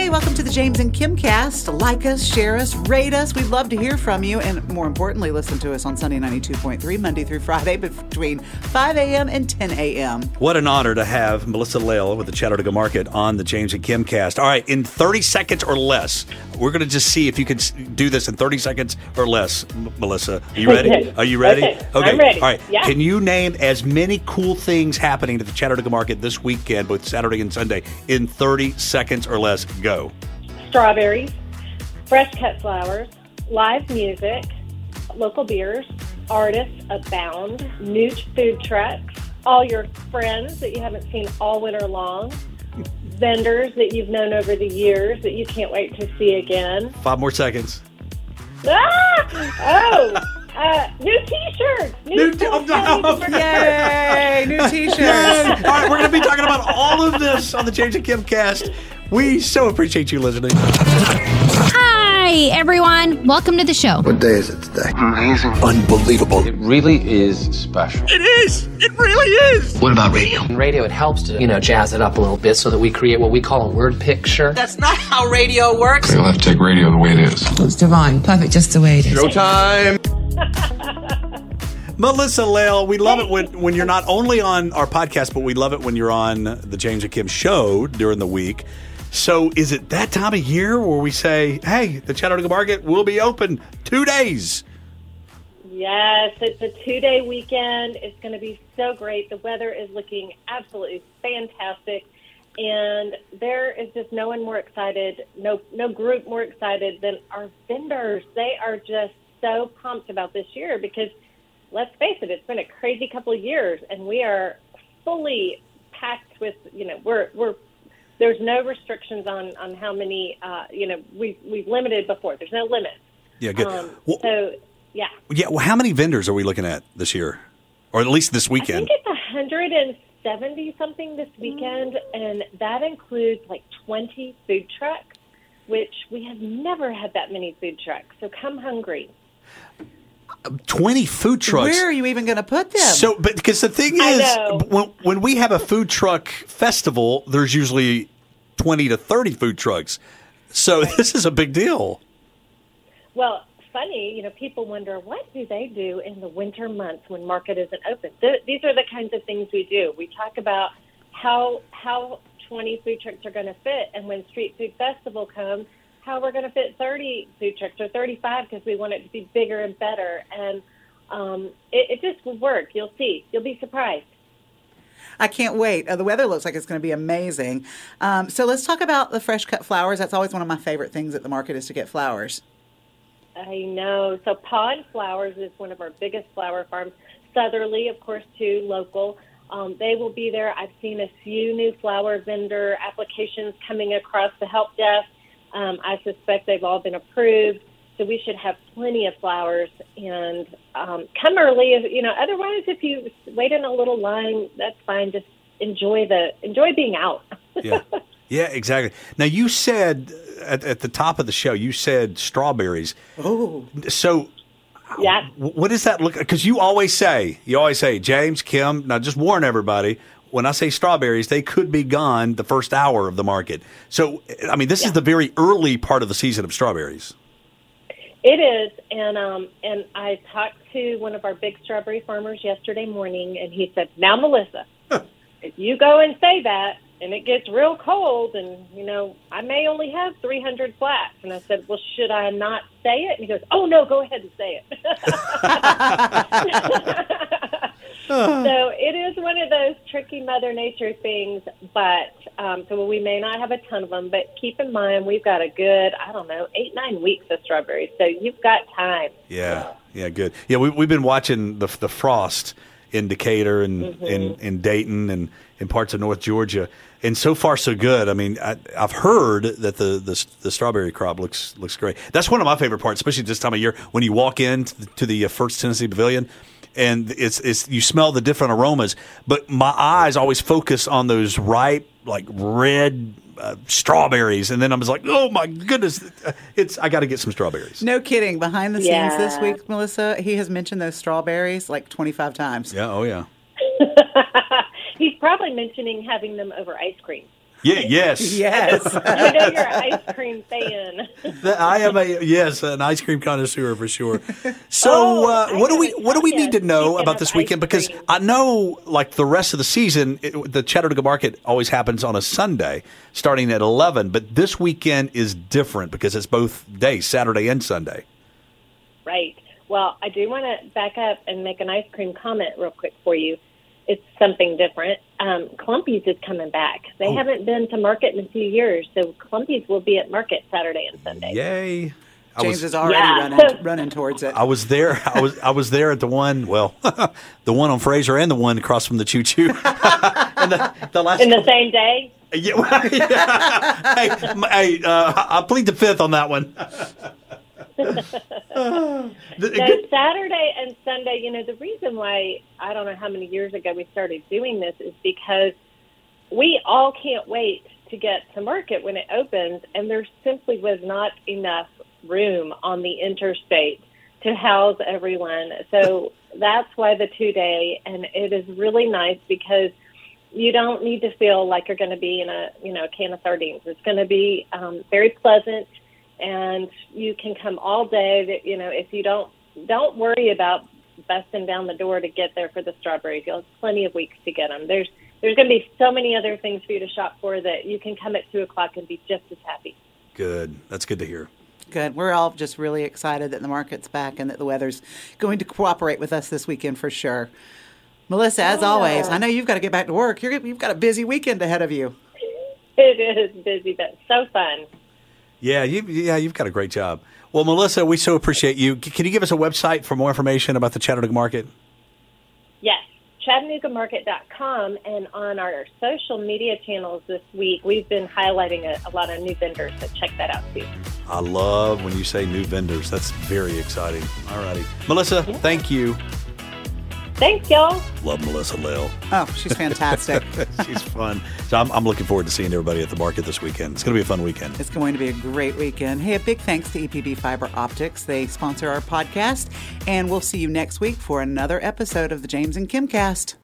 Hey, welcome to the James and Kim cast. Like us, share us, rate us. We'd love to hear from you. And more importantly, listen to us on Sunny 92.3, Monday through Friday between 5 a.m. and 10 a.m. What an honor to have Melissa Lale with the Chattanooga Market on the James and Kim cast. All right, in 30 seconds or less, we're going to just see if you can do this in 30 seconds or less, M- Melissa. Are you ready? Are you ready? Okay, I'm ready. All right. Yeah. Can you name as many cool things happening at the Chattanooga Market this weekend, both Saturday and Sunday, in 30 seconds or less? Go. Strawberries, fresh cut flowers, live music, local beers, artists abound, new food trucks, all your friends that you haven't seen all winter long, vendors that you've known over the years that you can't wait to see again. Five more seconds. Ah! Oh! Uh, new T-shirts. New, New t- cool oh, no. things. Yay! New t shirts. Yay! All right, we're going to be talking about all of this on the James and Kim cast. We so appreciate you listening. Hi, everyone. Welcome to the show. What day is it today? Amazing. Unbelievable. It really is special. It is. It really is. What about radio? In radio, it helps to, you know, jazz it up a little bit so that we create what we call a word picture. That's not how radio works. You'll have to take radio the way it is. It's divine. Perfect just the way it is. Showtime! Melissa Lale, we love it when, when you're not only on our podcast, but we love it when you're on the James and Kim show during the week. So is it that time of year where we say, hey, the Chattanooga Market will be open two days? Yes, it's a two day weekend. It's going to be so great. The weather is looking absolutely fantastic. And there is just no one more excited, no no group more excited than our vendors. They are just so pumped about this year because let's face it, it's been a crazy couple of years and we are fully packed with, you know, we're we're there's no restrictions on on how many uh, you know, we've we've limited before. There's no limit. Yeah, good. Um, well, so yeah. yeah, well, how many vendors are we looking at this year? Or at least this weekend? I think it's 170 something this weekend, and that includes like 20 food trucks, which we have never had that many food trucks. So come hungry. 20 food trucks. Where are you even going to put them? So, but because the thing is, when, when we have a food truck festival, there's usually 20 to 30 food trucks. So this is a big deal. Well, funny, you know, people wonder what do they do in the winter months when market isn't open. Th- these are the kinds of things we do. We talk about how how 20 food trucks are going to fit, and when Street Food Festival comes, how we're going to fit 30 food trucks or 35 because we want it to be bigger and better. And um, it, it just will work. You'll see. You'll be surprised. I can't wait. Uh, the weather looks like it's going to be amazing. Um, so let's talk about the fresh cut flowers. That's always one of my favorite things at the market is to get flowers. I know. So Pond Flowers is one of our biggest flower farms. Southerly, of course, too, local. Um, they will be there. I've seen a few new flower vendor applications coming across the help desk. Um, I suspect they've all been approved. So we should have plenty of flowers and um, come early. If, you know, otherwise, if you wait in a little line, that's fine. Just enjoy the enjoy being out. Yeah. Yeah, exactly. Now you said at, at the top of the show, you said strawberries. Oh, So yeah. what does that look? Because you always say, you always say, James, Kim. Now just warn everybody. When I say strawberries, they could be gone the first hour of the market. So I mean, this is the very early part of the season of strawberries. It is, and um, and I talked to one of our big strawberry farmers yesterday morning, and he said, "Now, Melissa, if you go and say that, and it gets real cold, and you know, I may only have 300 flats." And I said, "Well, should I not say it?" And he goes, "Oh no, go ahead and say it." so it is one of those tricky Mother Nature things, but um, so we may not have a ton of them, but keep in mind we've got a good, I don't know, eight nine weeks of strawberries, so you've got time. Yeah, yeah, good. Yeah, we, we've been watching the the frost in Decatur and Mm-hmm. in, in Dayton and in parts of North Georgia, and so far so good. I mean, I, I've heard that the, the the strawberry crop looks looks great. That's one of my favorite parts, especially this time of year when you walk in to the, to the uh, First Tennessee Pavilion. And it's it's you smell the different aromas, but my eyes always focus on those ripe, like red uh, strawberries, and then I was like, "Oh my goodness, it's I got to get some strawberries." no kidding. Behind the scenes this week, Melissa, he has mentioned those strawberries like 25 times. Yeah, oh yeah. He's probably mentioning having them over ice cream. Yeah, yes. Yes. I know you're an ice cream fan. I am a yes, an ice cream connoisseur for sure. So, Oh, uh, what do we what do we need to know about this weekend? Because cream. I know, like the rest of the season, it, the Chattanooga Market always happens on a Sunday, starting at eleven. But this weekend is different because it's both days, Saturday and Sunday. Right. Well, I do want to back up and make an ice cream comment real quick for you. It's something different. Um, Clumpies is coming back. They Oh. haven't been to market in a few years, so Clumpies will be at market Saturday and Sunday. Yay! I James was, is already Yeah. running running towards it. I was there. I was I was there at the one. Well, the one on Frazier and the one across from the Choo Choo. and the, the last In the same day? Yeah, well, yeah. hey, m- hey uh, I plead the fifth on that one. The- Saturday and Sunday, you know, the reason why I don't know how many years ago we started doing this is because we all can't wait to get to market when it opens, and there simply was not enough room on the interstate to house everyone. So that's why the two day, and it is really nice because you don't need to feel like you're going to be in a you know a can of sardines. It's going to be um, very pleasant, and you can come all day. That you know if you don't don't worry about busting down the door to get there for the strawberries. You'll have plenty of weeks to get them. There's there's going to be so many other things for you to shop for that you can come at two o'clock and be just as happy. Good. That's good to hear. Good. We're all just really excited that the market's back and that the weather's going to cooperate with us this weekend for sure. Melissa, as always, I know you've got to get back to work. You're, you've got a busy weekend ahead of you. It is busy, but so fun. Yeah, you yeah, you've got a great job. Well, Melissa, we so appreciate you. Can you give us a website for more information about the Chattanooga Market? Yes, ChattanoogaMarket.com, and on our social media channels this week, we've been highlighting a, a lot of new vendors. So check that out too. I love when you say new vendors. That's very exciting. All righty. Melissa, thank you. Thanks, y'all. Love Melissa Lell. Oh, she's fantastic. She's fun. So I'm, I'm looking forward to seeing everybody at the market this weekend. It's going to be a fun weekend. It's going to be a great weekend. Hey, a big thanks to EPB Fiber Optics. They sponsor our podcast, and we'll see you next week for another episode of the James and Kim Cast.